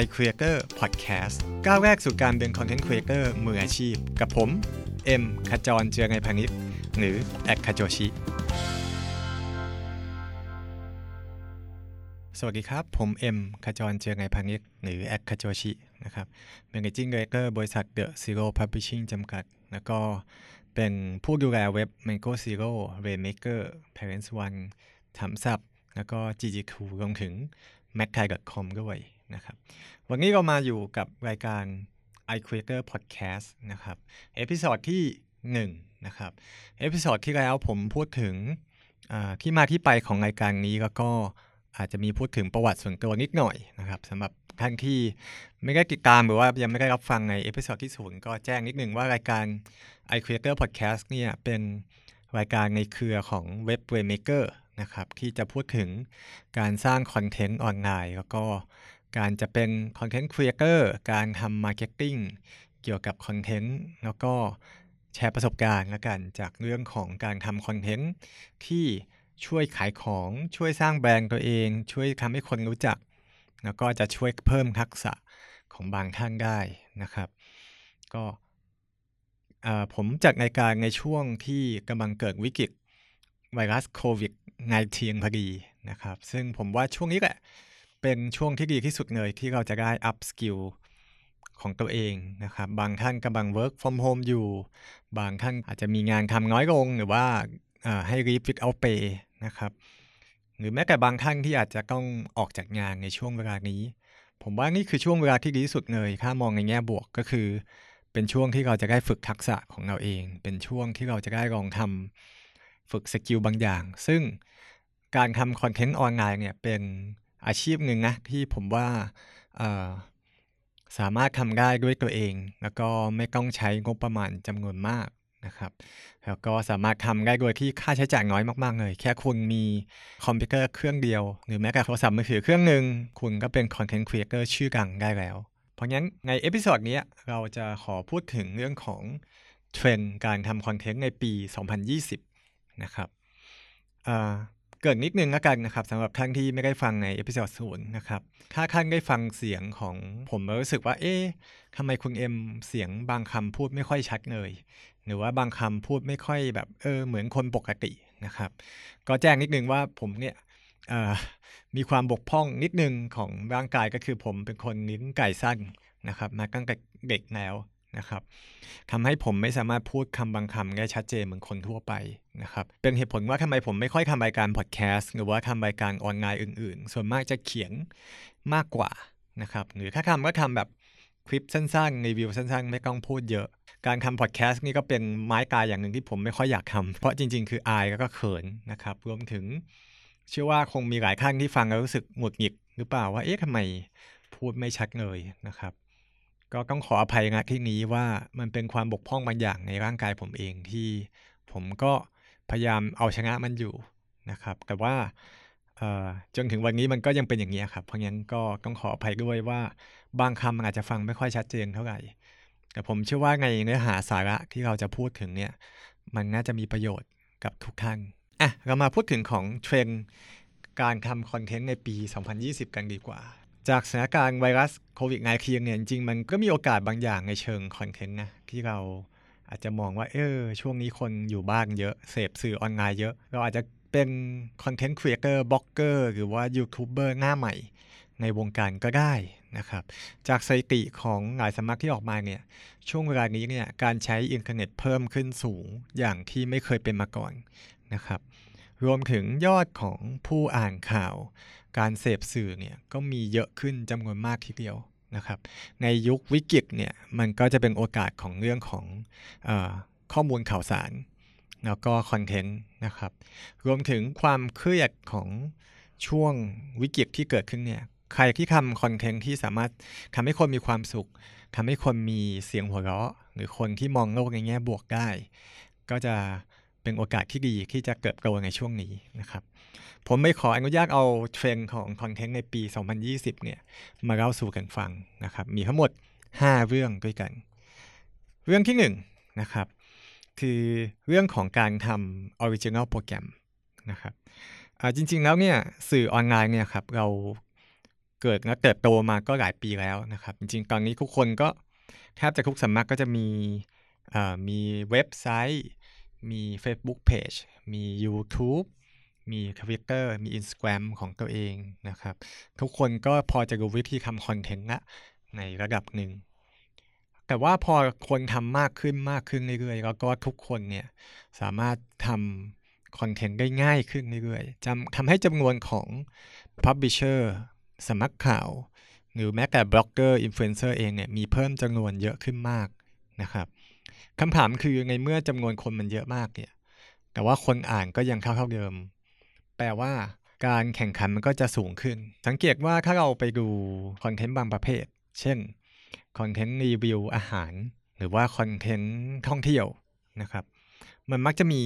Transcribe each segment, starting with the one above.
iCreator Podcast ก้าวแรกสู่การเป็น Content Creator มืออาชีพ กับผม เอ็มขจรเจียรนัยพานิชหรือ @khajochi สวัสดีครับ ผมเอ็มขจรเจียรนัยพานิชหรือ @khajochi นะครับ Managing Director บริษัท The Zero Publishing จำกัด แล้วก็เป็นผู้ดูแลเว็บ Mango Zero Rainmaker Parents One Thumbsup แล้วก็ GGQ รวมถึง m a c k a i c o m ด้วย นะครับ วันนี้เรามาอยู่กับรายการ iCreator Podcast นะครับ episode ที่1นะครับ episode ที่แล้วผมพูดถึงที่มาที่ไปของรายการนี้แล้วก็อาจจะมีพูดถึงประวัติส่วนตัวนิดหน่อยนะครับสำหรับท่านที่ไม่ได้ติดตามหรือว่ายังไม่ได้รับฟังใน episode ที่ศูนย์ก็แจ้งนิดหนึ่งว่ารายการ iCreator Podcast เนี่ยเป็นรายการในเครือของเว็บ Rainmaker นะครับที่จะพูดถึงการสร้าง content online แล้วก็ การจะเป็น content creator การทำ marketing เกี่ยวกับ content แล้วก็แชร์ประสบการณ์แล้วกันจากเรื่องของการทำ content ที่ช่วยขายของช่วยสร้างแบรนด์ตัวเอง ช่วยทำให้คนรู้จัก แล้วก็จะช่วยเพิ่มทักษะของบางท่านได้นะครับ ก็ผมจัดรายการในช่วงที่กำลังเกิดวิกฤตไวรัสโควิด -19 พอดีนะครับ ซึ่งผมว่าช่วงนี้แหละ เป็นช่วงที่ดีที่สุดเลยที่เราจะได้ up skill ของตัวเองนะครับ บางท่านกำลัง work from home อยู่ บางท่านอาจจะมีงานทำน้อยลงหรือว่าให้ leave without pay นะครับหรือแม้แต่บางท่านที่อาจจะต้องออกจากงานในช่วงเวลานี้ ผมว่านี่คือช่วงเวลาที่ดีที่สุดเลยถ้ามองในแง่บวกก็คือ เป็นช่วงที่เราจะได้ฝึกทักษะของเราเอง เป็นช่วงที่เราจะได้ลองทำฝึก skill บางอย่าง ซึ่งการทำคอนเทนต์ออนไลน์เนี่ยเป็น อาชีพหนึ่งนะที่ผมว่าสามารถทำได้ด้วยตัวเอง แล้วก็ไม่ต้องใช้งบประมาณจำนวนมากนะครับแล้วก็สามารถทำได้โดยที่ค่าใช้จ่ายน้อยมาก ๆ เลย แค่คุณมีคอมพิวเตอร์เครื่องเดียว หรือแม้แต่โทรศัพท์มือถือเครื่องหนึ่งคุณก็เป็น content creator ชื่อดังได้แล้ว เพราะงั้นใน episode นี้เราจะขอพูดถึงเรื่องของเทรนด์การทำคอนเทนต์ในปี 2020 นะครับ เกริ่นนิดนึงแล้วกันนะครับสำหรับท่านที่ไม่ได้ฟังใน episode ศูนย์นะครับถ้าท่านได้ฟังเสียงของผมรู้สึกว่า เอ๊ะทำไมคุณเอ็มเสียงบางคำพูดไม่ค่อยชัดเลย หรือว่าบางคำพูดไม่ค่อยแบบเออเหมือนคนปกตินะครับ ก็แจ้งนิดนึงว่าผมเนี่ยมีความบกพร่องนิดนึงของร่างกายก็คือผมเป็นคนนิ้นไก่สั้นนะครับมาตั้งแต่เด็กแล้ว นะครับทำให้ผมไม่สามารถพูดคำบางคำได้ชัดเจนเหมือนคนทั่วไปนะครับเป็นเหตุผลว่าทำไมผมไม่ค่อยทำรายการพอดแคสต์หรือว่าทำรายการออนไลน์อื่น ๆ ส่วนมากจะเขียนมากกว่านะครับหรือถ้าทำก็ทำแบบคลิปสั้นๆรีวิวสั้นๆ ไม่ต้องพูดเยอะ การทำพอดแคสต์นี่ก็เป็นไม้กายอย่างหนึ่งที่ผมไม่ค่อยอยากทำเพราะจริง ๆ คืออายแล้วก็เขินนะครับรวมถึง เชื่อว่าคงมีหลายท่านที่ฟังแล้วรู้สึกหงุดหงิดหรือเปล่าว่าเอ๊ะทำไมพูดไม่ชัดเลยนะครับ ก็ต้องขออภัยนะที่นี้ว่ามันเป็นความบกพร่องบางอย่างในร่างกายผมเองที่ผมก็พยายามเอาชนะมันอยู่นะครับ แต่ว่าจนถึงวันนี้มันก็ยังเป็นอย่างนี้ครับ เพราะงั้นก็ต้องขออภัยด้วยว่าบางคำมันอาจจะฟังไม่ค่อยชัดเจนเท่าไหร่ แต่ผมเชื่อว่าในเนื้อหาสาระที่เราจะพูดถึงเนี่ยมันน่าจะมีประโยชน์กับทุกท่านอะเรามาพูดถึงของเทรนด์การทำคอนเทนต์ในปี 2020 กันดีกว่า จากสถานการณ์ไวรัสโควิด -19 เนี่ยจริงๆ มันก็มีโอกาสบางอย่างในเชิงคอนเทนต์นะที่เราอาจจะมองว่าเออช่วงนี้คนอยู่บ้านเยอะเสพสื่อออนไลน์เยอะ เราอาจจะเป็น content creator บล็อกเกอร์หรือว่ายูทูบเบอร์หน้าใหม่ในวงการก็ได้นะครับ จากสถิติของหลายสมัครที่ออกมาเนี่ย ช่วงเวลานี้เนี่ยการใช้อินเทอร์เน็ตเพิ่มขึ้นสูงอย่างที่ไม่เคยเป็นมาก่อนนะครับ รวมถึงยอดของผู้อ่านข่าว การเสพสื่อเนี่ยก็มีเยอะขึ้นจำนวนมากทีเดียวนะครับ ในยุควิกฤตเนี่ยมันก็จะเป็นโอกาสของเรื่องของอข้อมูลข่าวสาร แล้วก็คอนเทนต์นะครับ รวมถึงความเครียดของช่วงวิกฤตที่เกิดขึ้นเนี่ยใครที่ทำคอนเทนต์ที่สามารถทำให้คนมีความสุขทำให้คนมีเสียงหัวเราะ หรือคนที่มองโลกในแง่บวกได้ ก็จะ เป็นโอกาสที่ดีที่จะเกิดโตในช่วงนี้นะครับ ผมไม่ขออนุญาตเอาเทรนด์ของคอนเทนต์ในปี 2020 เนี่ยมาเล่าสู่กันฟังนะครับ มีทั้งหมด 5 เรื่องด้วยกัน เรื่องที่1นนะครับ คือเรื่องของการทำออริจินัลโปรแกรมนะครับจริงๆแล้วเนี่ยสื่อออนไลน์เนี่ยครับเราเกิดและเติบโตมาก็หลายปีแล้วนะครับ จริงๆ ตอนนี้ทุกคนก็แทบจะทุกสำนักก็จะมีมีเว็บไซต์ มี Facebook Page มี YouTube มี Twitter มี Instagram ของตัวเองนะครับ ทุกคนก็พอจะรู้วิธีทำคอนเทนต์ละในระดับหนึ่ง แต่ว่าพอคนทำมากขึ้นมากขึ้นเรื่อยๆ แล้วก็ทุกคนเนี่ยสามารถทำคอนเทนต์ได้ง่ายขึ้นเรื่อยๆจนทำให้จำนวนของ Publisher สำนักข่าว หรือแม้แต่บล็อกเกอร์อินฟลูเอนเซอร์เองเนี่ยมีเพิ่มจำนวนเยอะขึ้นมากนะครับ คำถามคือในเมื่อจำนวนคนมันเยอะมากเนี่ย แต่ว่าคนอ่านก็ยังเท่าเดิม แปลว่าการแข่งขันมันก็จะสูงขึ้น สังเกตว่าถ้าเราไปดูคอนเทนต์บางประเภท เช่นคอนเทนต์รีวิวอาหาร หรือว่าคอนเทนต์ท่องเที่ยวนะครับ มันมักจะมี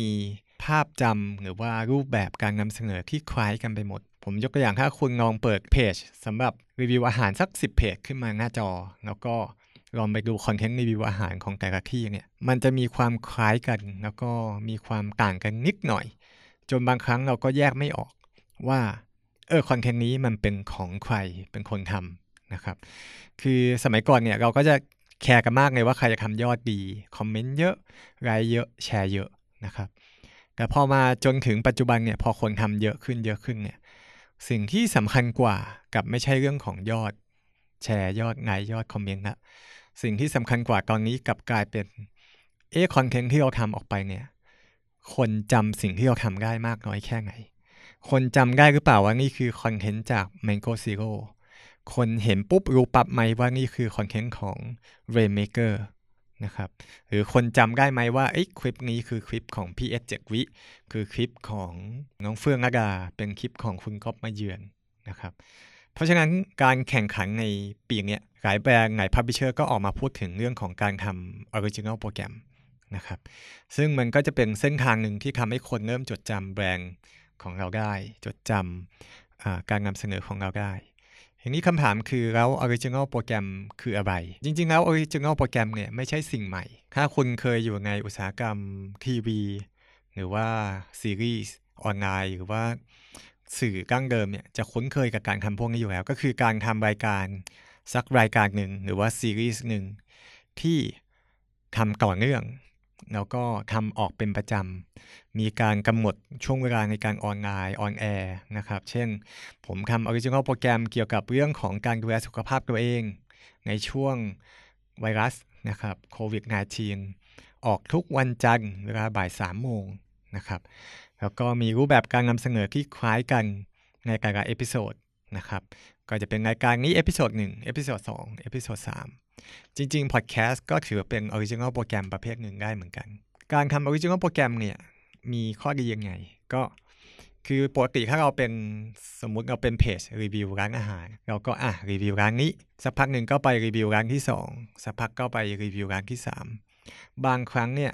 ภาพจำหรือว่ารูปแบบการนำเสนอที่คล้ายกันไปหมด ผมยกตัวอย่างถ้าคุณลองเปิดเพจสำหรับรีวิวอาหารสัก 10 เพจขึ้นมาหน้าจอ แล้วก็ ลองไปดูคอนเทนต์รีวิวอาหารของแต่ละที่เนี่ยมันจะมีความคล้ายกันแล้วก็มีความต่างกันนิดหน่อย จนบางครั้งเราก็แยกไม่ออกว่าเออคอนเทนต์นี้มันเป็นของใครเป็นคนทำนะครับ คือสมัยก่อนเนี่ยเราก็จะ care กันมากเลยว่าใครจะทำยอดดี คอมเมนต์เยอะไลค์เยอะแชร์เยอะนะครับแต่พอมาจนถึงปัจจุบันเนี่ยพอคนทำเยอะขึ้นเยอะขึ้นเนี่ยสิ่งที่สำคัญกว่ากลับไม่ใช่เรื่องของยอด แชร์ยอดไลค์ยอดคอมเมนต์นะสิ่งที่สำคัญกว่าตอนนี้กลับกลายเป็นเอ๊ะคอนเทนต์ที่เราทำออกไปเนี่ย คนจำสิ่งที่เราทำได้มากน้อยแค่ไหน คนจำได้หรือเปล่าว่านี่คือคอนเทนต์จาก Mango Zero คนเห็นปุ๊บรู้ปั๊บไหมว่านี่คือคอนเทนต์ของ Rainmaker นะครับ หรือคนจำได้ไหมว่าไอ้คลิปนี้คือคลิปของพี่เอ็ดเจ็ดวิ คือคลิปของน้องเฟื่องลดาเป็นคลิปของคุณกอล์ฟมาเยือนนะครับ เพราะฉะนั้นการแข่งขันในปีนี้หลายแบรนด์หลาย publisher ก็ออกมาพูดถึงเรื่องของการทำ original program นะครับ ซึ่งมันก็จะเป็นเส้นทางหนึ่งที่ทำให้คนเริ่มจดจำแบรนด์ของเราได้ จดจำการนำเสนอของเราได้ทีนี้คำถามคือแล้ว Original โปรแกรมคืออะไร จริง ๆ แล้ว Original โปรแกรมเนี่ยไม่ใช่สิ่งใหม่ ถ้าคุณเคยอยู่ในอุตสาหกรรมทีวี หรือว่าซีรีส์ออนไลน์ หรือว่า สื่อดั้งเดิมเนี่ยจะคุ้นเคยกับการทำพวกนี้อยู่แล้ว ก็คือการทำรายการสักรายการหนึ่งหรือว่าซีรีส์หนึ่งที่ทำต่อเนื่อง แล้วก็ทำออกเป็นประจำ มีการกำหนดช่วงเวลาในการออนไลน์ on air นะครับ เช่น ผมทำ original program เกี่ยวกับเรื่องของการดูแลสุขภาพตัวเอง ในช่วงไวรัสนะครับโควิด -19 ออกทุกวันจันทร์เวลาบ่าย3โมงนะครับ แล้วก็มีรูปแบบการนำเสนอที่คล้ายกันในแต่ละ episode นะครับ ก็จะเป็นรายการนี้ episode 1 episode 2 episode 3จริงๆ พอดแคสต์ก็ถือเป็น original program ประเภทหนึ่งได้เหมือนกัน การทำ original program เนี่ย มีข้อดียังไง ก็คือปกติถ้าเราเป็นสมมุติเราเป็นเพจรีวิวร้านอาหาร เราก็อะรีวิวร้านนี้ สักพักหนึ่งก็ไปรีวิวร้านที่ 2 สักพักก็ไปรีวิวร้านที่ 3 บางครั้งเนี่ย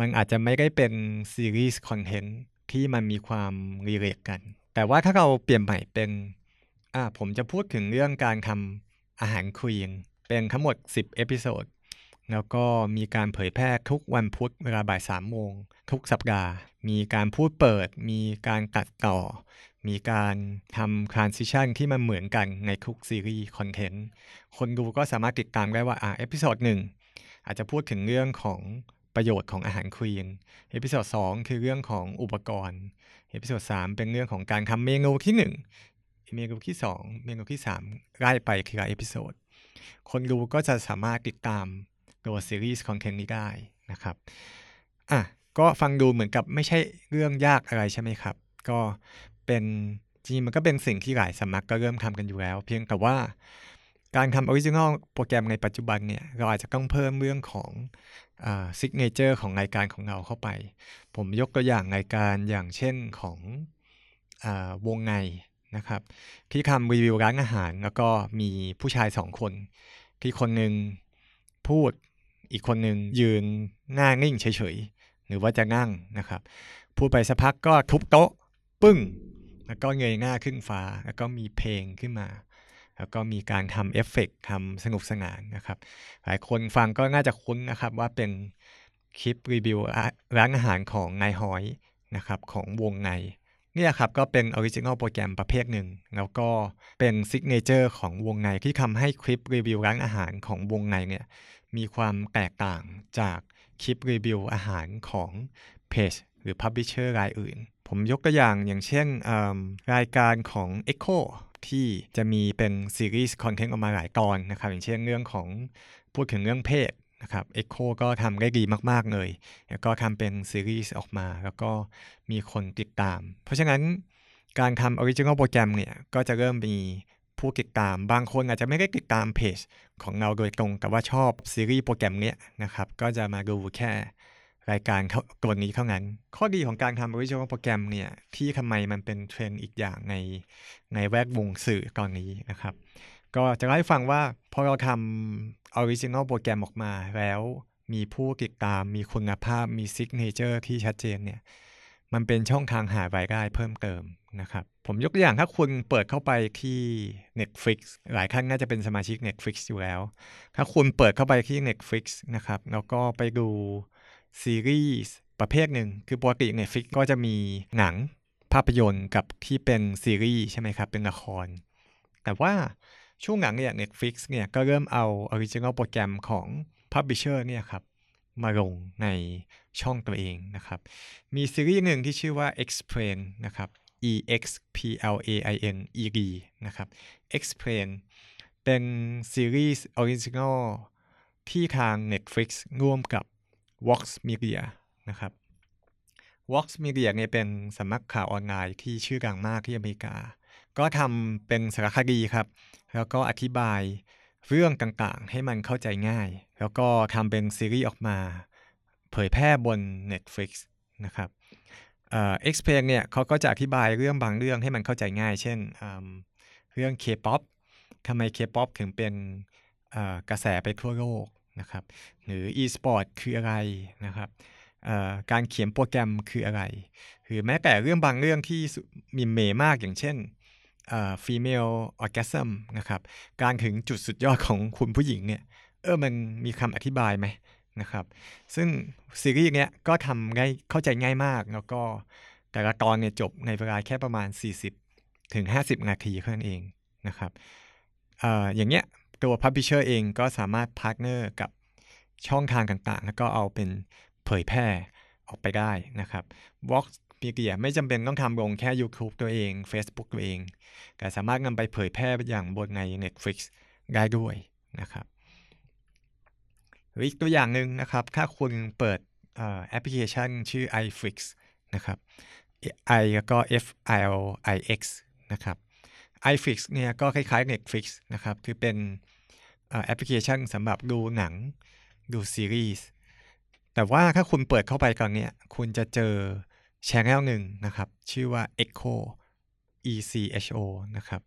มันอาจจะไม่ได้เป็น series content ที่มันมีความ relate กัน แต่ว่าถ้าเราเปลี่ยนใหม่เป็นอะผมจะพูดถึงเรื่องการทำอาหาร clean เป็นทั้งหมด 10 episode แล้วก็มีการเผยแพร่ทุกวันพุธเวลาบ่าย3โมง ทุกสัปดาห์ มีการพูดเปิด มีการตัดต่อ มีการทำ transition ที่มันเหมือนกันในทุก series content คนดูก็สามารถติดตามได้ว่าอ่า episode หนึ่งอาจจะพูดถึงเรื่องของ ประโยชน์ของอาหาร clean episode 2คือเรื่องของอุปกรณ์ episode 3เป็นเรื่องของการทำเมนูที่ 1 เมนูที่ 2 เมนูที่ 3 ไล่ไปคือ episode คนดูก็จะสามารถติดตามตัว series content นี้ได้นะครับอะก็ฟังดูเหมือนกับไม่ใช่เรื่องยากอะไรใช่ไหมครับ ก็เป็นจริงมันก็เป็นสิ่งที่หลายสำนักก็เริ่มทำกันอยู่แล้ว เพียงแต่ว่า การทำ original program ในปัจจุบันเนี่ย เราอาจจะต้องเพิ่มเรื่องของ signature ของรายการของเราเข้าไป ผมยกตัวอย่างรายการอย่างเช่นของอวงไงนะครับ ที่ทำรีวิวร้านอาหาร แล้วก็มีผู้ชายสองคน ที่คนหนึ่งพูดอีกคนหนึ่งยืนหน้านิ่งเฉยๆ หรือว่าจะนั่งนะครับ พูดไปสักพักก็ทุบโต๊ะ ปึ้ง แล้วก็เงยหน้าขึ้นฟ้า แล้วก็มีเพลงขึ้นมา แล้วก็มีการทำเอฟเฟกทำสนุกสนานนะครับ หลายคนฟังก็น่าจะคุ้นนะครับว่าเป็นคลิปรีวิวร้านอาหารของนายหอยนะครับของวงในเนี่ยครับก็เป็น original โปรแกรมประเภทหนึ่ง แล้วก็เป็น signature ของวงในที่ทำให้คลิปรีวิวร้านอาหารของวงในเนี่ยมีความแตกต่างจากคลิปรีวิวอาหารของเพจหรือ publisher รายอื่น ผมยกตัวอย่างอย่างเช่นรายการของ Echo ที่จะมีเป็นซีรีส์ content ออกมาหลายตอนนะครับ อย่างเช่นเรื่องของพูดถึงเรื่องเพศนะครับ Echo ก็ทำได้ดีมาก ๆ เลย แล้วก็ทำเป็นซีรีส์ออกมา แล้วก็มีคนติดตาม เพราะฉะนั้นการทำ original โปรแกรมเนี่ย ก็จะเริ่มมีผู้ติดตาม บางคนอาจจะไม่ได้ติดตามเพจของเราโดยตรง แต่ว่าชอบซีรีส์โปรแกรมเนี้ยนะครับ ก็จะมาดูแค่ รายการตัวนี้เท่านั้น ข้อดีของการทำ original โปรแกรมเนี่ย ที่ทำไมมันเป็นเทรนด์อีกอย่างในในแวดวงสื่อตอนนี้นะครับ ก็จะเล่าให้ฟังว่าพอเราทำ original โปรแกรมออกมาแล้วมีผู้ติดตามมีคุณภาพมี signature ที่ชัดเจนเนี่ย มันเป็นช่องทางหารายได้เพิ่มเติมนะครับ ผมยกตัวอย่างถ้าคุณเปิดเข้าไปที่ Netflix หลายท่านน่าจะเป็นสมาชิก Netflix อยู่แล้ว ถ้าคุณเปิดเข้าไปที่ Netflix นะครับ แล้วก็ไปดู ซีรีส์ประเภทหนึ่ง คือปกติ Netflix ก็จะมีหนังภาพยนตร์กับที่เป็นซีรีส์ใช่ไหมครับ เป็นละคร แต่ว่าช่วงหลังเนี่ย Netflix เนี่ยก็เริ่มเอา original โปรแกรมของ Publisher เนี่ยครับมาลงในช่องตัวเองนะครับ มีซีรีส์หนึ่งที่ชื่อว่า Explained นะครับ E X P L A I N E D นะครับ Explain เป็นซีรีส์ออริจินอลที่ทาง Netflix ร่วมกับ Vox Media นะครับ Vox Media เนี่ยเป็นสำนักข่าวออนไลน์ที่ชื่อดังมากที่อเมริกา ก็ทำเป็นสารคดีครับ แล้วก็อธิบายเรื่องต่างๆ ให้มันเข้าใจง่าย แล้วก็ทำเป็นซีรีส์ออกมา เผยแพร่บน Netflix นะครับเอ่อ Explain เนี่ยเขาก็จะอธิบายเรื่องบางเรื่องให้มันเข้าใจง่าย เช่นเรื่อง K-POP ทำไม K-POP ถึงเป็นกระแสไปทั่วโลก นะครับ หรือ e-sport คืออะไรนะครับการเขียนโปรแกรมคืออะไร หรือแม้แต่เรื่องบางเรื่องที่มีเมมากอย่างเช่น female orgasm นะครับ การถึงจุดสุดยอดของคุณผู้หญิงเนี่ย เออ มันมีคำอธิบายไหมนะครับ ซึ่งซีรีส์เนี้ยก็ทำง่ายเข้าใจง่ายมาก แล้วก็แต่ละตอนเนี่ยจบในเวลาแค่ประมาณ 40 ถึง 50 นาทีเท่านั้นเองนะครับออย่างเงี้ย ตัว Publisher เองก็สามารถ partner กับช่องทางต่างๆ แล้วก็เอาเป็นเผยแพร่ออกไปได้นะครับ Vox Media ไม่จำเป็นต้องทำลงแค่ YouTube ตัวเอง Facebook ตัวเอง แต่สามารถนำไปเผยแพร่อย่างบนใน Netflix ได้ด้วยนะครับอีกตัวอย่างหนึ่งนะครับ ถ้าคุณเปิดแอปพลิเคชันชื่อ iFlix นะครับ i แล้วก็ f i l i x นะครับ iFlix เนี่ยก็คล้ายๆ Netflix นะครับ คือเป็นแอปพลิเคชันสำหรับดูหนังดูซีรีส์ แต่ว่าถ้าคุณเปิดเข้าไปก่อนเนี่ย คุณจะเจอชแนลหนึ่งนะครับ ชื่อว่า Echo E C H O นะครับ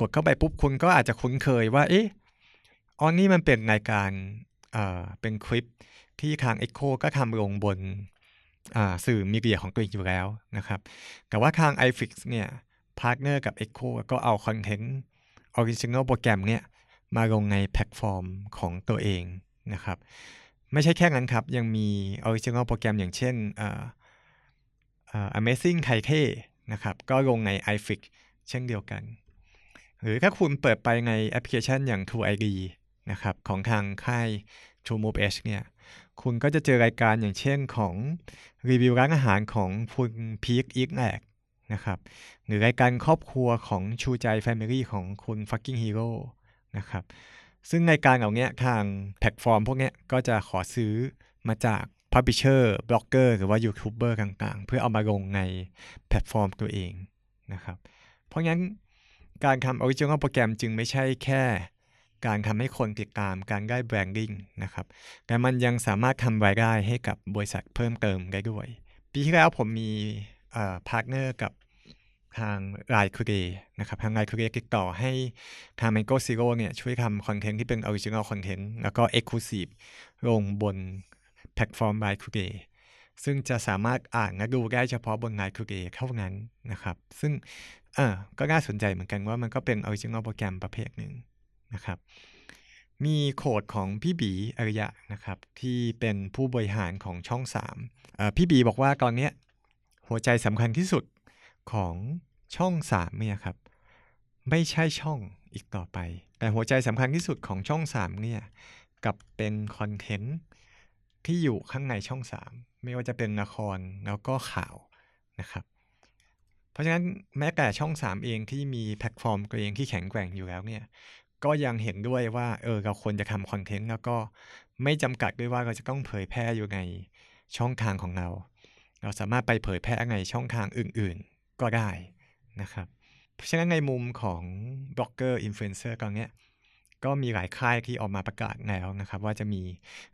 กดเข้าไปปุ๊บคุณก็อาจจะคุ้นเคยว่า เอ๊ะอ๋อนี่มันเป็นรายการเอ่อเป็นคลิปที่ทาง Echo ก็ทำลงบนสื่อมีเดียของตัวเองอยู่แล้วนะครับ แต่ว่าทาง iFix เนี่ย partner กับ Echo ก็เอา content original โปรแกรมเนี่ยมาลงในแพลตฟอร์มของตัวเองนะครับ ไม่ใช่แค่นั้นครับ ยังมี original โปรแกรมอย่างเช่น Amazing k a i k e นะครับ ก็ลงใน iflix เช่นเดียวกัน หรือถ้าคุณเปิดไปในแอปพลิเคชันอย่าง True ID นะครับของทางค่าย True Move H เนี่ย คุณก็จะเจอรายการอย่างเช่นของรีวิวร้านอาหารของคุณพีช อีทแหลก นะครับหรือรายการครอบครัวของชูใจ Family ของคุณ ฟักกลิ้ง ฮีโร่ นะครับซึ่งในการเหล่านี้ทางแพลตฟอร์มพวกนี้ก็จะขอซื้อมาจาก Publisher บล็อกเกอร์หรือว่ายูทูบเบอร์ต่างๆ เพื่อเอามาลงในแพลตฟอร์มตัวเองนะครับเพราะงั้นการทำ Original โปรแกรมจึงไม่ใช่แค่การทำให้คนติดตามการได้ brandingนะครับแต่มันยังสามารถทำรายได้ให้กับบริษัทเพิ่มเติมได้ด้วย ปีที่แล้วผมมี partner กับทาง Line Today นะครับทาง Line Today ติดต่อให้ทาง Mango Zero เนี่ยช่วยทำ content ที่เป็น original content แล้วก็ Exclusive ลงบนแพลตฟอร์ม Line Today ซึ่งจะสามารถอ่านและดูได้เฉพาะบน Line Today เท่านั้นนะครับ ซึ่งเออก็น่าสนใจเหมือนกันว่ามันก็เป็น original โปรแกรมประเภทหนึ่งนะครับมีโค้ดของพี่บีอริยะนะครับที่เป็นผู้บริหารของช่อง3พี่บีบอกว่าตอนนี้ หัวใจสำคัญที่สุดของช่อง3เนี่ยครับ ไม่ใช่ช่องอีกต่อไป แต่หัวใจสำคัญที่สุดของช่อง3เนี่ยกับเป็นคอนเทนต์ที่อยู่ข้างในช่อง3ไม่ว่าจะเป็นละครแล้วก็ข่าวนะครับ เพราะฉะนั้นแม้แต่ช่อง3เองที่มีแพลตฟอร์มตัวเองที่แข็งแกร่งอยู่แล้วเนี่ยก็ยังเห็นด้วยว่าเออเราควรจะทำ content แล้วก็ไม่จำกัดด้วยว่าเราจะต้องเผยแพร่อยู่ในช่องทางของเรา เราสามารถไปเผยแพร่ในช่องทางอื่นๆ ก็ได้นะครับ เพราะฉะนั้นในมุมของบล็อกเกอร์อินฟลูเอนเซอร์ตอนนี้ก็มีหลายค่ายที่ออกมาประกาศแล้วนะครับ ว่าจะมี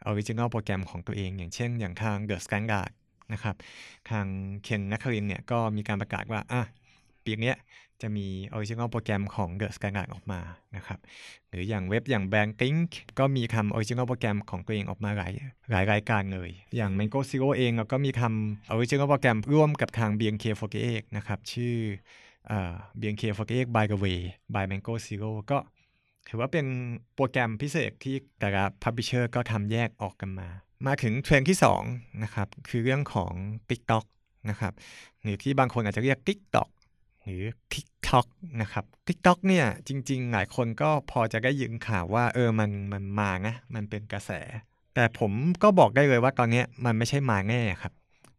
original โปรแกรมของตัวเอง อย่างเช่น อย่างทาง The Standardนะครับ ทางเคนนักครินเนี่ยก็มีการประกาศว่าอะปีนี้ จะมี original โปรแกรมของ The Standard ออกมานะครับ หรืออย่างเว็บอย่าง Banking ก็มีทำออริจินอลโปรแกรมของตัวเองออกมาหลายหลายรายการเลย อย่าง Mango Zero เองเราก็มีทำ original โปรแกรมร่วมกับทาง BNK48 นะครับ ชื่อเอ่อ BNK48 by the way by Mango Zero ก็ถือว่าเป็นโปรแกรมพิเศษที่แต่ละ Publisher ก็ทำแยกออกกันมา มาถึงเทรนด์ที่2นะครับคือเรื่องของ TikTok นะครับหรือที่บางคนอาจจะเรียก TikTok หรือ TikTok นะครับ TikTok เนี่ยจริง ๆ หลายคนก็พอจะได้ยินข่าวว่า เออมันมันมานะมันเป็นกระแส แต่ผมก็บอกได้เลยว่าตอนนี้มันไม่ใช่มาแน่ครับ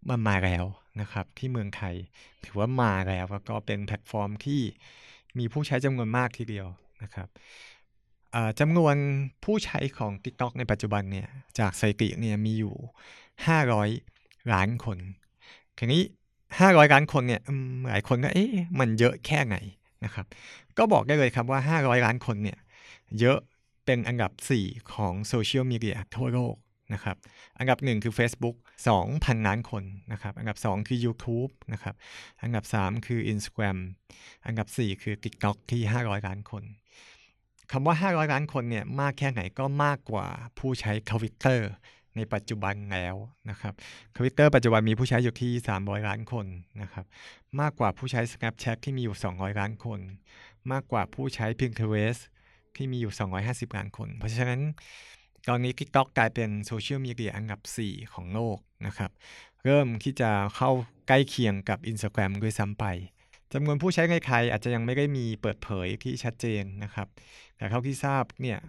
มันมาแล้วนะครับที่เมืองไทย ถือว่ามาแล้วแล้วก็เป็นแพลตฟอร์มที่มีผู้ใช้จำนวนมากทีเดียวนะครับจำนวนผู้ใช้ของ TikTok ในปัจจุบันเนี่ยจากสถิติเนี่ยมีอยู่ 500 ล้านคนทีนี้ 500 ล้านคนเนี่ยหลายคนก็เอ๊ะมันเยอะแค่ไหนนะครับ ก็บอกได้เลยครับว่า 500 ล้านคนเนี่ยเยอะเป็นอันดับ 4 ของโซเชียลมีเดียทั่วโลกนะครับ อันดับ 1 คือ Facebook 2,000 ล้านคนนะครับ อันดับ 2 คือ YouTube นะครับ อันดับ 3 คือ Instagram อันดับ 4 คือ TikTok ที่ 500 ล้านคนคำว่า 500 ล้านคนเนี่ยมากแค่ไหนก็มากกว่าผู้ใช้ทวิตเตอร์ ในปัจจุบันแล้วนะครับทวิตเตอร์ปัจจุบันมีผู้ใช้อยู่ที่ 300 ล้านคนนะครับมากกว่าผู้ใช้ Snapchat ที่มีอยู่ 200 ล้านคน มากกว่าผู้ใช้ Pinterest ที่มีอยู่ 250 ล้านคน เพราะฉะนั้นตอนนี้ TikTok กลายเป็นโซเชียลมีเดียอันดับ 4 ของโลกนะครับ เริ่มที่จะเข้าใกล้เคียงกับ Instagram ด้วยซ้ำไปจำนวนผู้ใช้ในไทยอาจจะยังไม่ได้มีเปิดเผยที่ชัดเจนนะครับ แต่เท่าที่ทราบเนี่ย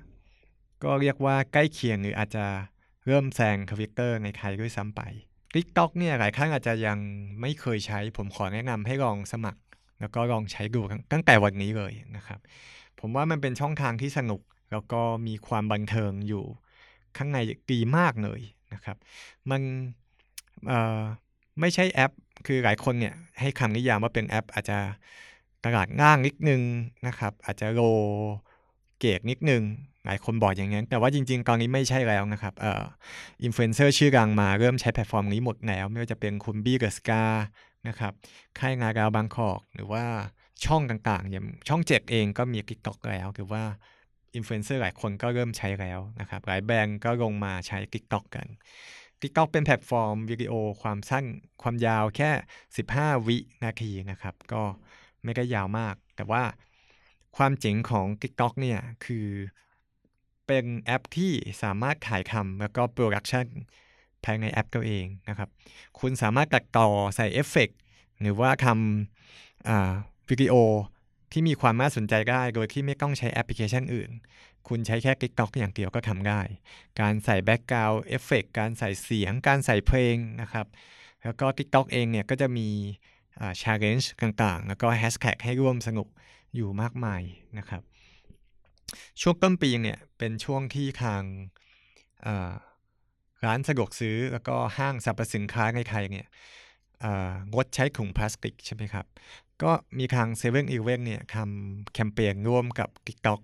ก็เรียกว่าใกล้เคียงหรืออาจจะ เริ่มแซงทวิตเตอร์ในไทยด้วยซ้ำไป TikTok เนี่ยหลายครั้งอาจจะยังไม่เคยใช้ผมขอแนะนำให้ลองสมัคร แล้วก็ลองใช้ดูตั้งแต่วันนี้เลยนะครับ ผมว่ามันเป็นช่องทางที่สนุก แล้วก็มีความบันเทิงอยู่ข้างในดีมากเลยนะครับ มันไม่ใช่แอป คือหลายคนเนี่ยให้คำนิยามว่าเป็นแอป อาจจะตลาดล่างนิดนึงนะครับ อาจจะ low grade นิดนึง หลายคนบอกอย่างนั้นแต่ว่าจริง ๆ ตอนนี้ไม่ใช่แล้วนะครับเอ่ออินฟลูเอนเซอร์ชื่อดังมาเริ่มใช้แพลตฟอร์มนี้หมดแล้ว ไม่ว่าจะเป็นคุณบี้ เดอะสกานะครับค่ายงากาวบางกอกหรือว่าช่องต่างๆอย่างช่องเจ็ดเองก็มีติ๊กต็อกแล้วหรือว่าอินฟลูเอนเซอร์หลายคนก็เริ่มใช้แล้วนะครับหลายแบรนด์ก็ลงมาใช้ติ๊กต็อกกัน TikTok เป็นแพลตฟอร์มวิดีโอความสั้นความยาวแค่ 15 วินาทีนะครับก็ไม่ได้ยาวมาก แต่ว่าความเจ๋งของ TikTok เนี่ยคือ เป็นแอปที่สามารถถ่ายทำแล้วก็ production ภายในแอปตัวเองนะครับ คุณสามารถตัดต่อใส่เอฟเฟกต์หรือว่าทำวิดีโอที่มีความน่าสนใจได้โดยที่ไม่ต้องใช้แอปพลิเคชันอื่น คุณใช้แค่ TikTok อย่างเดียวก็ทำได้ การใส่ background effect การใส่เสียง การใส่เพลงนะครับ แล้วก็ TikTok เองเนี่ยก็จะมีอ่า challenge ต่างๆ แล้วก็แฮชแท็กให้ร่วมสนุกอยู่มากมายนะครับ ช่วงต้นปีเนี่ยเป็นช่วงที่ทางร้านสะดวกซื้อแล้วก็ห้างสรรพสินค้าในไทยเนี่ยงดใช้ถุงพลาสติกใช่ไหมครับ ก็มีทาง7 e เ e ่ e อเนี่ยทำแคมเปญร่วมกับ TikTok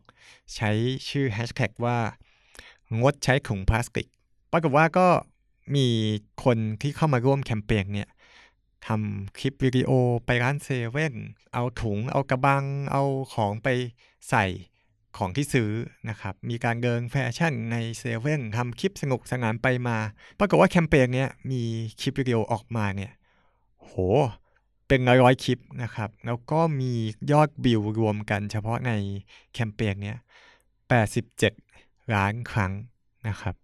ใช้ชื่อแฮชแท็กว่างดใช้ถุงพลาสติกปรากฏว่าก็มีคนที่เข้ามาร่วมแคมเปญเนี่ยทำคลิปวิดีโอไปร้านเซเว่นเอาถุงเอากระบังเอาของไปใส่ ของที่ซื้อนะครับ มีการเดินแฟชั่นในเซเว่นทำคลิปสนุกสนานไปมา ปรากฏว่าแคมเปญเนี้ยมีคลิปวิดีโอออกมาเนี่ย โห เป็นร้อยๆคลิปนะครับ แล้วก็มียอดบิวรวมกันเฉพาะในแคมเปญเนี้ย87 ล้านครั้งนะครับ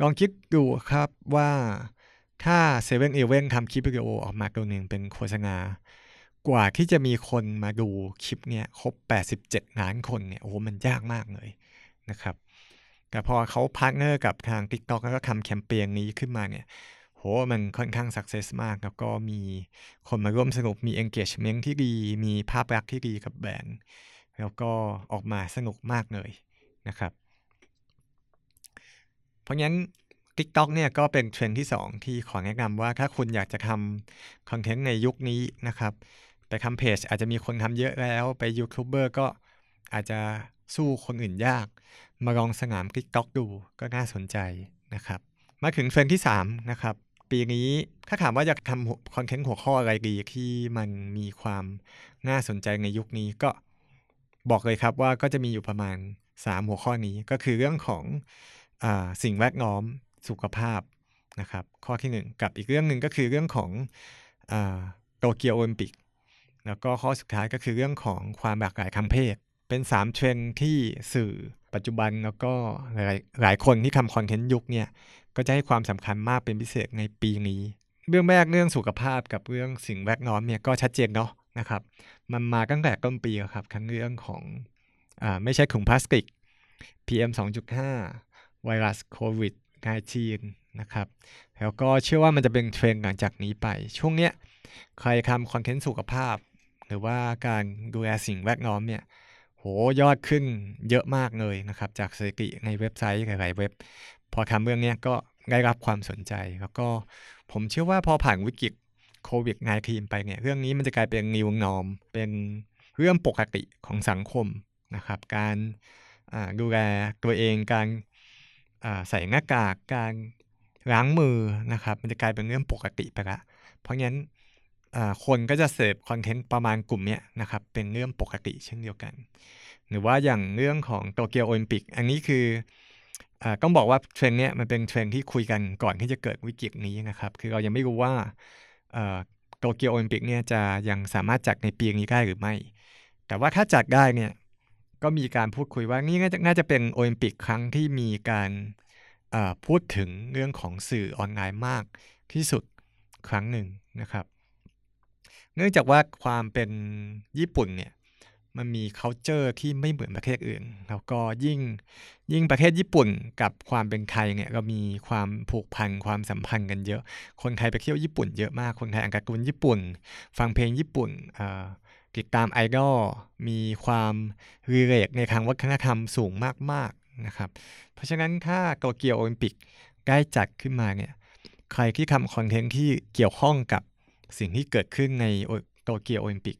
ลองคิดดูครับว่าถ้า7 e เ e ่ e ทำคลิปวิดีโอออกมาตัวหนึ่งเป็นโฆษณา กว่าที่จะมีคนมาดูคลิปเนี่ยครบ 87 ล้านคนเนี่ยโอ้มันยากมากเลยนะครับแต่พอเขา partner กับทาง TikTok แล้วก็ทำแคมเปญนี้ขึ้นมาเนี่ยโหมันค่อนข้าง success มาก แล้วก็มีคนมาร่วมสนุกมี engagement ที่ดี มีภาพลักษณ์ที่ดีกับแบรนด์แล้วก็ออกมาสนุกมากเลยนะครับ เพราะงั้น TikTok เนี่ยก็เป็นเทรนด์ที่ 2 ที่ขอแนะนำว่าถ้าคุณอยากจะทำคอนเทนต์ในยุคนี้นะครับ ไปทำเพจอาจจะมีคนทำเยอะแล้วไปยูทูบเบอร์ก็อาจจะสู้คนอื่นยาก มาลองสนาม TikTok ดูก็น่าสนใจนะครับ มาถึงเทรนที่ 3 นะครับ ปีนี้ถ้าถามว่าอยากทำคอนเทนต์หัวข้ออะไรดีที่มันมีความน่าสนใจในยุคนี้ก็บอกเลยครับว่าก็จะมีอยู่ประมาณ 3 หัวข้อนี้ก็คือเรื่องของอสิ่งแวดล้อมสุขภาพนะครับ ข้อที่ 1 กับอีกเรื่องหนึ่งก็คือเรื่องของโตเกียวโอลิมปิก แล้วก็ข้อสุดท้ายก็คือเรื่องของความหลากหลายทางเพศ เป็น 3 เทรนที่สื่อปัจจุบันแล้วก็หลายหลายคนที่ทำคอนเทนต์ยุคเนี่ยก็จะให้ความสำคัญมากเป็นพิเศษในปีนี้ เรื่องแรกเรื่องสุขภาพกับเรื่องสิ่งแวดล้อมเนี่ยก็ชัดเจนเนาะนะครับ มันมาตั้งแต่ต้นปีครับทั้งเรื่องของอ่าไม่ใช่ถุงพลาสติก PM 2.5 ไวรัสโควิด 19 นะครับ แล้วก็เชื่อว่ามันจะเป็นเทรนด์หลังจากนี้ไป ช่วงเนี้ยใครทำคอนเทนต์สุขภาพ หรือว่าการดูแลสิ่งแวดล้อมเนี่ยโหยอดขึ้นเยอะมากเลยนะครับ จากสถิติในเว็บไซต์หลายๆเว็บ พอทำเรื่องนี้ก็ได้รับความสนใจ แล้วก็ผมเชื่อว่าพอผ่านวิกฤตโควิด -19 ไปเนี่ยเรื่องนี้มันจะกลายเป็นนิวนอมเป็นเรื่องปกติของสังคมนะครับ การดูแลตัวเองการใส่หน้ากากการล้างมือนะครับ มันจะกลายเป็นเรื่องปกติไปละเพราะงั้น คนก็จะเสพคอนเทนต์ประมาณกลุ่มนี้นะครับ เป็นเรื่องปกติเช่นเดียวกัน หรือว่าอย่างเรื่องของโตเกียวโอลิมปิก อันนี้คือต้องบอกว่าเทรนด์เนี้ยมันเป็นเทรนด์ที่คุยกันก่อนที่จะเกิดวิกฤตนี้นะครับ คือเรายังไม่รู้ว่าโตเกียวโอลิมปิกเนี่ยจะยังสามารถจัดในปีนี้ได้หรือไม่ แต่ว่าถ้าจัดได้เนี่ยก็มีการพูดคุยว่านี่น่าจะเป็นโอลิมปิกครั้งที่มีการพูดถึงเรื่องของสื่อออนไลน์มากที่สุดครั้งหนึ่งนะครับ เนื่องจากว่าความเป็นญี่ปุ่นเนี่ยมันมี culture ที่ไม่เหมือนประเทศอื่น แล้วก็ยิ่งยิ่งประเทศญี่ปุ่นกับความเป็นไทยเนี่ยก็มีความผูกพันความสัมพันธ์กันเยอะ คนไทยไปเที่ยวญี่ปุ่นเยอะมาก คนไทยอ่านการ์ตูนญี่ปุ่น ฟังเพลงญี่ปุ่นติดตามไอดอลมีความ relate ในทางวัฒนธรรมสูงมากๆนะครับ เพราะฉะนั้นถ้าโตเกียวโอลิมปิกได้จัดขึ้นมาเนี่ยใครที่ทำคอนเทนต์ที่เกี่ยวข้องกับ สิ่งที่เกิดขึ้นในโตเกียวโอลิมปิก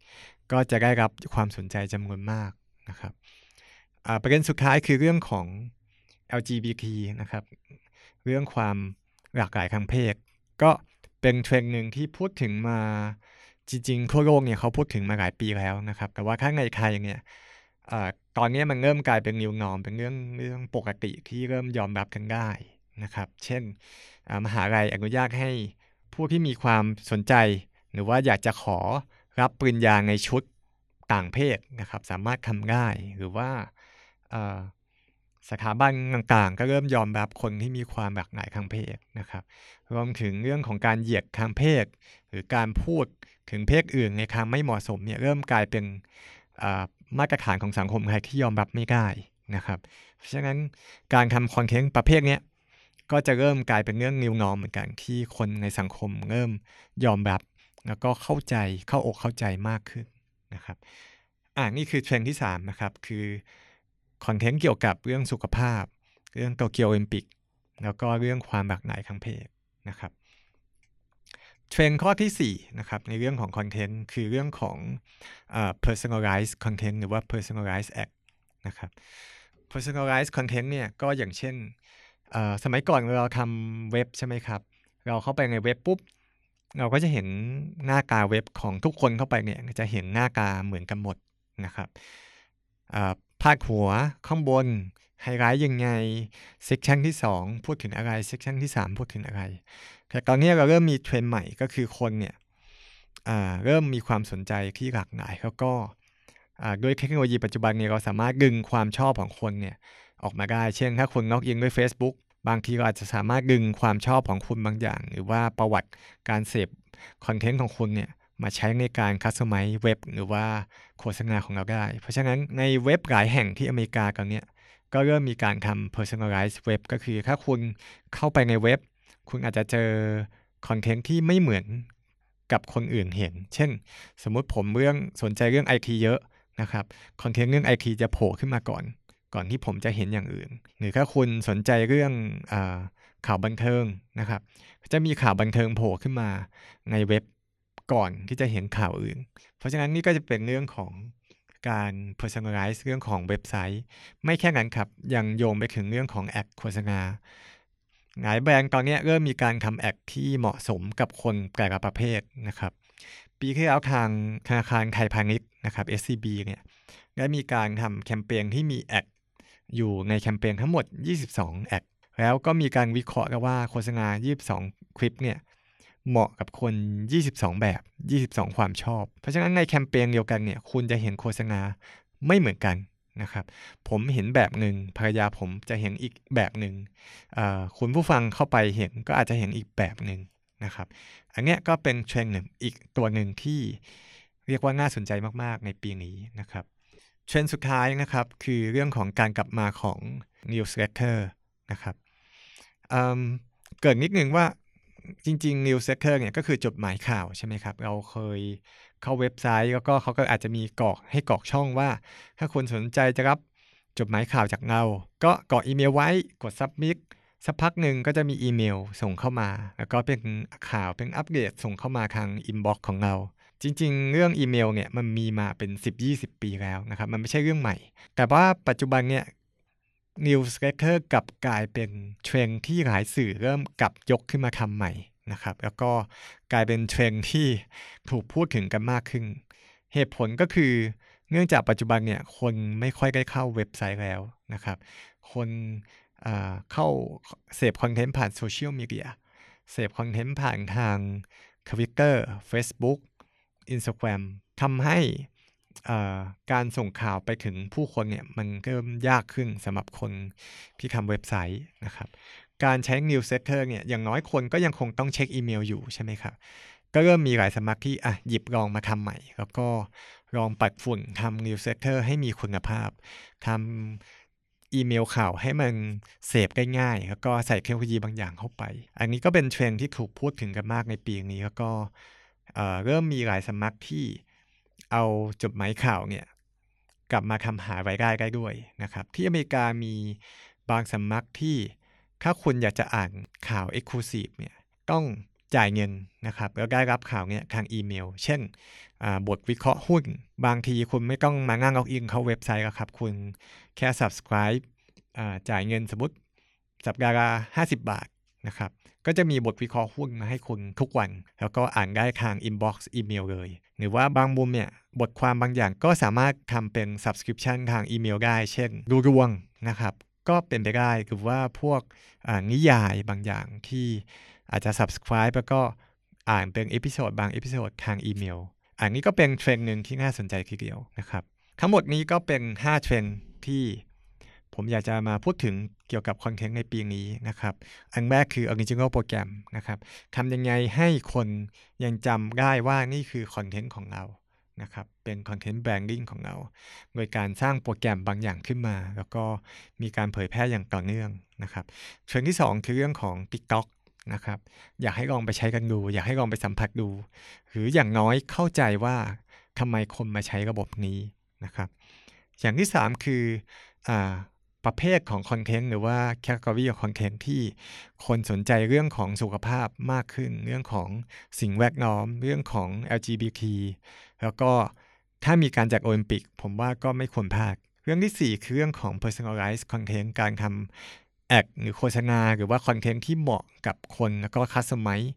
ก็จะได้รับความสนใจจำนวนมากนะครับประเด็นสุดท้ายคือเรื่องของ LGBT นะครับ เรื่องความหลากหลายทางเพศ ก็เป็นเทรนด์หนึ่งที่พูดถึงมาจริงๆทั่วโลกเนี่ยเขาพูดถึงมาหลายปีแล้วนะครับ แต่ว่าข้างในไทยเนี่ยอตอนนี้มันเริ่มกลายเป็นนิวนอมเป็นเรื่องเรื่องปกติที่เริ่มยอมรับกันได้นะครับ เช่นมหาลัยอนุญาตให้ ผู้ที่มีความสนใจ หรือว่าอยากจะขอรับปริญญาในชุดต่างเพศนะครับ สามารถทำได้ หรือว่าสถาบันต่างๆ ก็เริ่มยอมรับคนที่มีความหลากหลายทางเพศนะครับ รวมถึงเรื่องของการเหยียดทางเพศ หรือการพูดถึงเพศอื่นในทางไม่เหมาะสมเนี่ยเริ่มกลายเป็นมาตรฐานของสังคมไทยที่ยอมรับไม่ได้นะครับ เพราะฉะนั้นการทำคอนเทนต์ประเภทนี้ ก็จะเริ่มกลายเป็นเรื่องนิวนอมเหมือนกันที่คนในสังคมเริ่มยอมรับ แล้วก็เข้าใจเข้าอกเข้าใจมากขึ้นนะครับอ่านี่คือเทรนด์ที่3นะครับคือคอนเทนต์เกี่ยวกับเรื่องสุขภาพ เรื่องโตเกียวโอลิมปิก แล้วก็เรื่องความหลากหลายทางเพศนะครับเทรนด์ข้อที่4นะครับในเรื่องของคอนเทนต์คือเรื่องของ uh, personalized content หรือว่า personalized ads นะครับ personalized content เนี่ยก็อย่างเช่น สมัยก่อนเราทำเว็บใช่ไหมครับ เราเข้าไปในเว็บปุ๊บ เราก็จะเห็นหน้าตาเว็บของทุกคนเข้าไปเนี่ยจะเห็นหน้าตาเหมือนกันหมดนะครับพาดหัวข้างบนไฮไลท์ยังไง section ที่ 2 พูดถึงอะไร section ที่ 3 พูดถึงอะไร แต่ตอนนี้เราเริ่มมีเทรนด์ใหม่ก็คือคนเนี่ยเริ่มมีความสนใจที่หลากหลายแล้วก็ด้วยเทคโนโลยีปัจจุบันเนี่ยเราสามารถดึงความชอบของคนเนี่ย ออกมาได้ เช่น ถ้าคนล็อกอินด้วย Facebook บางทีเราอาจจะสามารถดึงความชอบของคุณบางอย่าง หรือว่าประวัติการเสพคอนเทนต์ของคุณเนี่ยมาใช้ในการ customize เว็บหรือว่าโฆษณาของเราได้ เพราะฉะนั้นในเว็บหลายแห่งที่อเมริกาตอนนี้ก็เริ่มมีการทำ personalized web ก็คือถ้าคุณเข้าไปในเว็บ คุณอาจจะเจอคอนเทนต์ที่ไม่เหมือนกับคนอื่นเห็น เช่น สมมุติผมเรื่องสนใจเรื่องไอทีเยอะนะครับ คอนเทนต์เรื่องไอทีจะโผล่ขึ้นมาก่อน ก่อนที่ผมจะเห็นอย่างอื่น หรือถ้าคุณสนใจเรื่องอข่าวบันเทิงนะครับ จะมีข่าวบันเทิงโผล่ขึ้นมาในเว็บก่อนที่จะเห็นข่าวอื่น เพราะฉะนั้นนี่ก็จะเป็นเรื่องของการ personalize เรื่องของเว็บไซต์ ไม่แค่นั้นครับ ยังโยงไปถึงเรื่องของแอดโฆษณาหลายแบรนด์ตอนนี้เริ่มมีการทำแอดที่เหมาะสมกับคนแต่ละประเภทนะครับ ปีที่แล้วทางธนาคารไทยพาณิชย์นะครับ SCB เนี่ยได้มีการทำแคมเปญที่มีแอด อยู่ในแคมเปญทั้งหมด 22 แอดแล้วก็มีการวิเคราะห์กันว่าโฆษณา 22 คลิปเนี่ยเหมาะกับคน 22 แบบ 22 ความชอบ เพราะฉะนั้นในแคมเปญเดียวกันเนี่ย คุณจะเห็นโฆษณาไม่เหมือนกันนะครับ ผมเห็นแบบหนึ่งภรรยาผมจะเห็นอีกแบบหนึ่งคุณผู้ฟังเข้าไปเห็นก็อาจจะเห็นอีกแบบหนึ่งนะครับ อันนี้ก็เป็นเทรนด์หนึ่งอีกตัวหนึ่งที่เรียกว่าน่าสนใจมากๆในปีนี้นะครับ เทรนด์สุดท้ายนะครับคือเรื่องของการกลับมาของ newsletter นะครับเกริ่นนิดนึงว่าจริงๆ newsletter เนี่ยก็คือจดหมายข่าวใช่ไหมครับ เราเคยเข้าเว็บไซต์ แล้วก็เขาก็อาจจะมีกรอกให้กรอกช่องว่า ถ้าคุณสนใจจะรับจดหมายข่าวจากเรา ก็กรอกอีเมลไว้กด submit สักพักหนึ่งก็จะมีอีเมลส่งเข้ามา แล้วก็เป็นข่าวเป็นอัปเดตส่งเข้ามาทางอินบ็อกซ์ของเรา จริง ๆ เรื่องอีเมลเนี่ยมันมีมาเป็น 10-20 ปีแล้วนะครับมันไม่ใช่เรื่องใหม่ แต่ว่าปัจจุบันเนี่ย newsletter กลับกลายเป็นเทรนด์ที่หลายสื่อเริ่มกลับยกขึ้นมาทำใหม่นะครับ แล้วก็กลายเป็นเทรนด์ที่ถูกพูดถึงกันมากขึ้น เหตุผลก็คือเนื่องจากปัจจุบันเนี่ยคนไม่ค่อยได้เข้าเว็บไซต์แล้วนะครับ คนเข้าเสพคอนเทนต์ผ่านโซเชียลมีเดียเสพคอนเทนต์ผ่านทางทวิ อินสตาแกรมทำให้การส่งข่าวไปถึงผู้คนเนี่ยมันเริ่มยากขึ้นสำหรับคนที่ทำเว็บไซต์นะครับการใช้ newsletter เนี่ยอย่างน้อยคนก็ยังคงต้องเช็คอีเมลอยู่ใช่ไหมครับ ก็เริ่มมีหลายสำนักที่อะหยิบลองมาทำใหม่ แล้วก็ลองปัดฝุ่นทำ newsletter ให้มีคุณภาพทำอีเมลข่าวให้มันเสพได้ง่าย แล้วก็ใส่เทคโนโลยีบางอย่างเข้าไป อันนี้ก็เป็นเทรนที่ถูกพูดถึงกันมากในปีนี้ แล้วก็ เริ่มมีหลายสมัครที่เอาจดหมายข่าวเนี่ยกลับมาทำหารายได้ได้ด้วยนะครับ ที่อเมริกามีบางสำนักที่ถ้าคุณอยากจะอ่านข่าว Exclusive เนี่ยต้องจ่ายเงินนะครับแล้วได้รับข่าวเนี่ยทางอีเมล เช่นบทวิเคราะห์หุ้น บางทีคุณไม่ต้องมานั่งล็อกอินเข้าเว็บไซต์ครับ คุณแค่ subscribe จ่ายเงินสมมติสัปดาห์ละ50 บาทนะครับ ก็จะมีบทวิเคราะห์หุ้นมาให้คุณทุกวัน แล้วก็อ่านได้ทาง inbox อีเมลเลย หรือว่าบางมุมเนี่ยบทความบางอย่างก็สามารถทำเป็น Subscription ทางอีเมลได้ เช่น ดูดวงนะครับ ก็เป็นไปได้คือว่าพวกนิยายบางอย่างที่อาจจะ Subscribe แล้วก็อ่านเป็น episode บาง episode ทางอีเมล อันนี้ก็เป็นเทรนด์หนึ่งที่น่าสนใจทีเดียวนะครับ ทั้งหมดนี้ก็เป็น 5 เทรนด์ที่ ผมอยากจะมาพูดถึงเกี่ยวกับคอนเทนต์ในปีนี้นะครับ อันแรกคือ Original Program นะครับทำยังไงให้คนยังจำได้ว่านี่คือคอนเทนต์ของเรานะครับเป็น content branding ของเรา โดยการสร้างโปรแกรมบางอย่างขึ้นมา แล้วก็มีการเผยแพร่อย่างต่อเนื่องนะครับเทรนที่ 2 คือเรื่องของ TikTok นะครับอยากให้ลองไปใช้กันดู อยากให้ลองไปสัมผัสดู หรืออย่างน้อยเข้าใจว่าทำไมคนมาใช้ระบบนี้นะครับอย่างที่ 3 คืออ ประเภทของคอนเทนต์หรือว่าแคตตากรีของคอนเทนต์ที่คนสนใจเรื่องของสุขภาพมากขึ้น เรื่องของสิ่งแวดล้อม เรื่องของ LGBT แล้วก็ถ้ามีการจัดโอลิมปิก ผมว่าก็ไม่ควรพลาดเรื่องที่ 4 คือเรื่องของ personalized content การทำ ad หรือโฆษณา หรือว่าคอนเทนต์ที่เหมาะกับคนแล้วก็ customize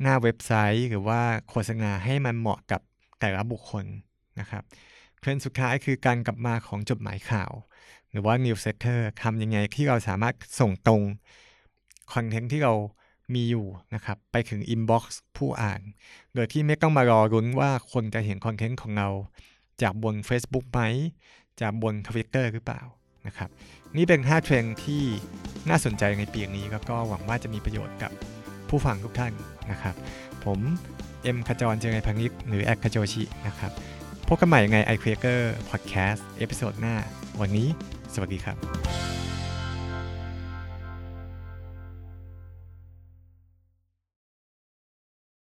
หน้าเว็บไซต์ หรือว่าโฆษณาให้มันเหมาะกับแต่ละบุคคลนะครับ เทรนด์สุดท้ายคือการกลับมาของจดหมายข่าว หรือว่า newsletter ทำยังไงที่เราสามารถส่งตรงคอนเทนต์ที่เรามีอยู่นะครับ ไปถึง inbox ผู้อ่าน โดยที่ไม่ต้องมารอลุ้นว่าคนจะเห็นคอนเทนต์ของเรา จากบน Facebook ไหม จากบน Twitter หรือเปล่านะครับ นี่เป็น 5 เทรนด์ที่น่าสนใจในปีนี้แล้วก็หวังว่าจะมีประโยชน์กับผู้ฟังทุกท่านนะครับ ผม M ขจรเจริญพังนิชหรือแอคคาโจชินะครับ พบกันใหม่ใน iCreator Podcast episode หน้า วันนี้ สวัสดีครับ